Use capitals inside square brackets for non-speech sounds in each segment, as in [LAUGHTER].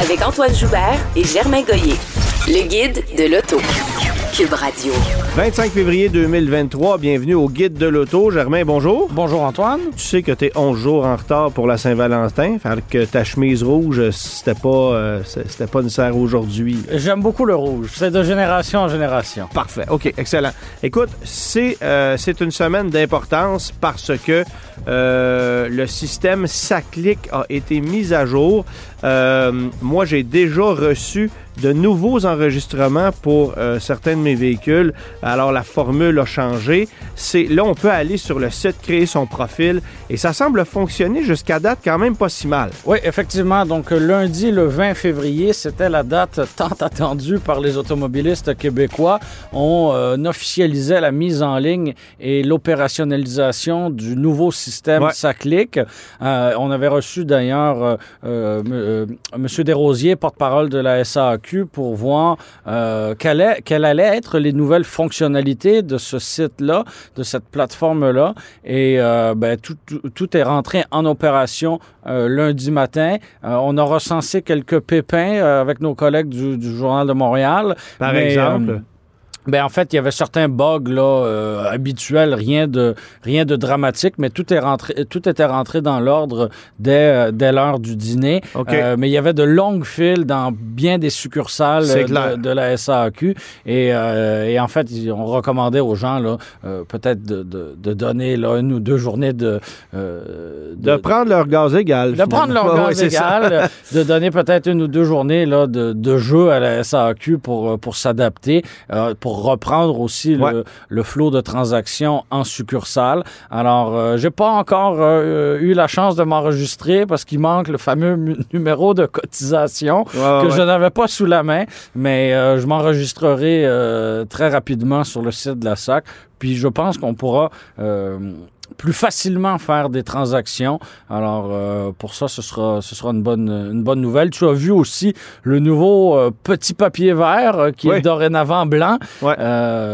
Avec Antoine Joubert et Germain Goyer. Le guide de l'auto. Cube Radio. 25 février 2023, bienvenue au Guide de l'Auto. Germain, bonjour. Bonjour Antoine. Tu sais que tu es 11 jours en retard pour la Saint-Valentin, fait que ta chemise rouge, c'était pas, euh, c'était pas nécessaire aujourd'hui. J'aime beaucoup le rouge. C'est de génération en génération. Parfait. OK, excellent. Écoute, c'est euh, c'est une semaine d'importance parce que euh, le système SACLIC a été mis à jour. Euh, moi, j'ai déjà reçu de nouveaux enregistrements pour euh, certains de mes véhicules. Alors, la formule a changé. C'est Là, on peut aller sur le site, créer son profil et ça semble fonctionner jusqu'à date quand même pas si mal. Oui, effectivement. Donc, lundi, le 20 février, c'était la date tant attendue par les automobilistes québécois. On euh, officialisait la mise en ligne et l'opérationnalisation du nouveau système Ouais. SACLIC. Euh, on avait reçu d'ailleurs euh, euh, M. Monsieur Desrosiers, porte-parole de la SAQ, pour voir euh, quelle, quelles allaient être les nouvelles fonctionnalités de ce site-là, de cette plateforme-là. Et euh, ben, tout, tout- tout est rentré en opération euh, lundi matin. Euh, on a recensé quelques pépins euh, avec nos collègues du, du Journal de Montréal. Par Mais, exemple? Ben en fait, il y avait certains bugs là euh, habituels, rien de rien de dramatique, mais tout est rentré, tout était rentré dans l'ordre dès, euh, dès l'heure du dîner. Euh, mais il y avait de longues files dans bien des succursales de, de la SAQ et, euh, et en fait, on recommandait aux gens là peut-être de, de, de donner là une ou deux journées de De prendre leur gaz égal. de prendre leur [LAUGHS] gaz ouais, égal, [LAUGHS] de donner peut-être une ou deux journées là, de, de jeu à la SAQ pour, pour s'adapter, pour reprendre aussi Ouais. le, le flot de transactions en succursale. Alors, euh, j'ai pas encore euh, eu la chance de m'enregistrer parce qu'il manque le fameux [LAUGHS] numéro de cotisation Ouais, que ouais. je n'avais pas sous la main, mais euh, je m'enregistrerai euh, très rapidement sur le site de la SAC. Puis je pense qu'on pourra plus facilement faire des transactions. Alors euh, pour ça, ce sera, ce sera une bonne, une bonne nouvelle. Tu as vu aussi le nouveau euh, petit papier vert euh, qui Oui. est dorénavant blanc.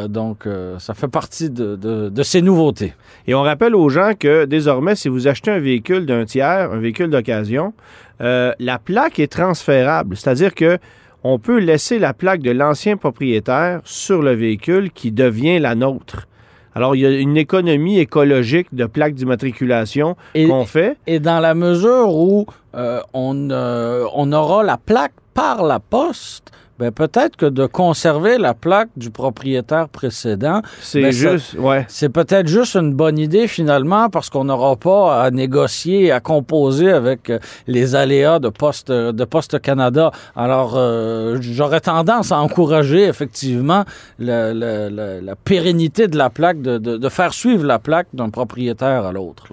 Donc ça fait partie de, de, de ces nouveautés. Et on rappelle aux gens que désormais, si vous achetez un véhicule d'un tiers, un véhicule d'occasion, la plaque est transférable. C'est-à-dire que on peut laisser la plaque de l'ancien propriétaire sur le véhicule qui devient la nôtre. Alors, il y a une économie écologique de plaques d'immatriculation Et- qu'on fait. Et dans la mesure où euh, on, euh, on aura la plaque par la poste, ben peut-être que de conserver la plaque du propriétaire précédent, C'est Ben, juste, ouais. c'est peut-être juste une bonne idée finalement parce qu'on n'aura pas à négocier, à composer avec euh, les aléas de Poste, de Poste Canada. Alors, euh, j'aurais tendance à encourager effectivement le- le- la pérennité de la plaque, de, de- de faire suivre la plaque d'un propriétaire à l'autre.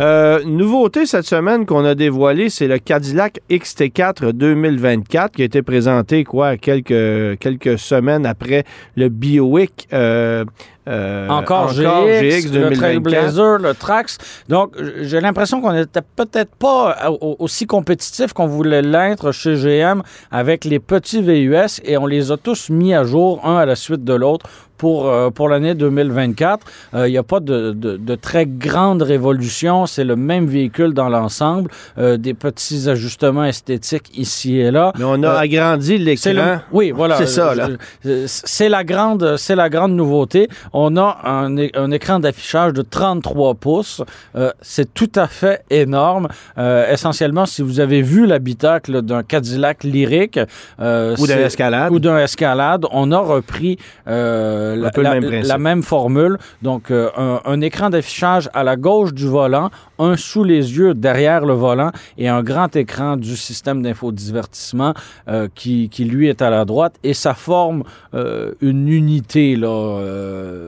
Euh, nouveauté cette semaine qu'on a dévoilée, c'est le Cadillac XT4 2024 qui a été présenté quoi quelques, quelques semaines après le Buick euh, euh, Encore, GX, le 2024. Trailblazer, le Trax. Donc, j'ai l'impression qu'on n'était peut-être pas au- aussi compétitif qu'on voulait l'être chez GM avec les petits VUS et on les a tous mis à jour, un à la suite de l'autre, pour, euh, pour l'année 2024. Euh, Il n'y a pas de, de- de très grande révolution. C'est le même véhicule dans l'ensemble. Euh, des petits ajustements esthétiques ici et là. Mais on a Euh, agrandi le- l'écran. oui, voilà. C'est ça, là. Euh, C'est la grande, c'est la grande nouveauté. On a un, écran d'affichage de 33 pouces. Euh, c'est tout à fait énorme. Euh, essentiellement, si vous avez vu l'habitacle d'un Cadillac lyrique euh, Ou d'un Escalade. ou d'un Escalade, on a repris euh, la, même principe. la même formule. Donc, un, un écran d'affichage à la gauche du volant, un sous les yeux derrière le volant et un grand écran du système d'infodivertissement euh, qui, qui, lui, est à la droite. Et ça forme euh, une unité, là. euh,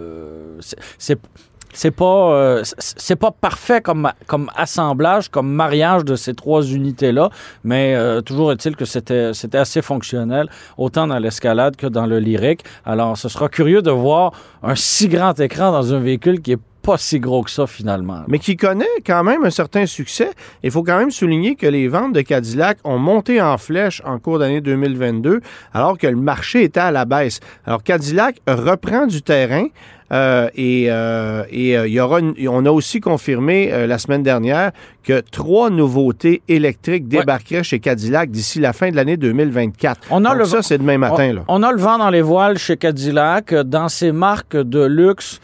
c'est- c'est pas euh, c'est pas parfait comme comme assemblage, comme mariage de ces trois unités là, mais euh, toujours est-il que c'était c'était assez fonctionnel autant dans l'escalade que dans le lyrique. Alors, ce sera curieux de voir un si grand écran dans un véhicule qui est pas si gros que ça finalement. Mais qui connaît quand même un certain succès. Il faut quand même souligner que les ventes de Cadillac ont monté en flèche en cours d'année 2022, alors que le marché était à la baisse. Alors Cadillac reprend du terrain. Euh, et euh, et euh, il y aura on a aussi confirmé la semaine dernière que trois nouveautés électriques débarqueraient chez Cadillac d'ici la fin de l'année 2024. On a Donc le ça, c'est demain matin. On, là. on a le vent dans les voiles chez Cadillac. Dans ces marques de luxe,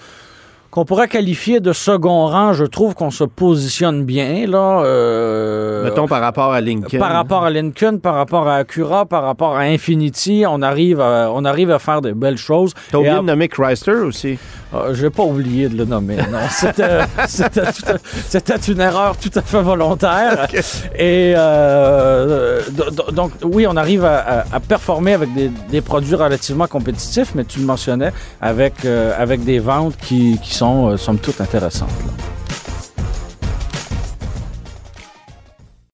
qu'on pourrait qualifier de second rang, je trouve qu'on se positionne bien. Là, euh, Mettons par rapport à Lincoln. Par rapport à Lincoln, par rapport à Acura, par rapport à Infinity, on arrive à, on arrive à faire de belles choses. T'as oublié de nommer Chrysler aussi? Ah, je n'ai pas oublié de le nommer. Non, [LAUGHS] c'était une erreur tout à fait volontaire. Et euh, donc, oui, on arrive à, performer avec des, produits relativement compétitifs, mais tu le mentionnais, avec, euh, avec des ventes qui, qui sont, euh, somme toute, intéressantes.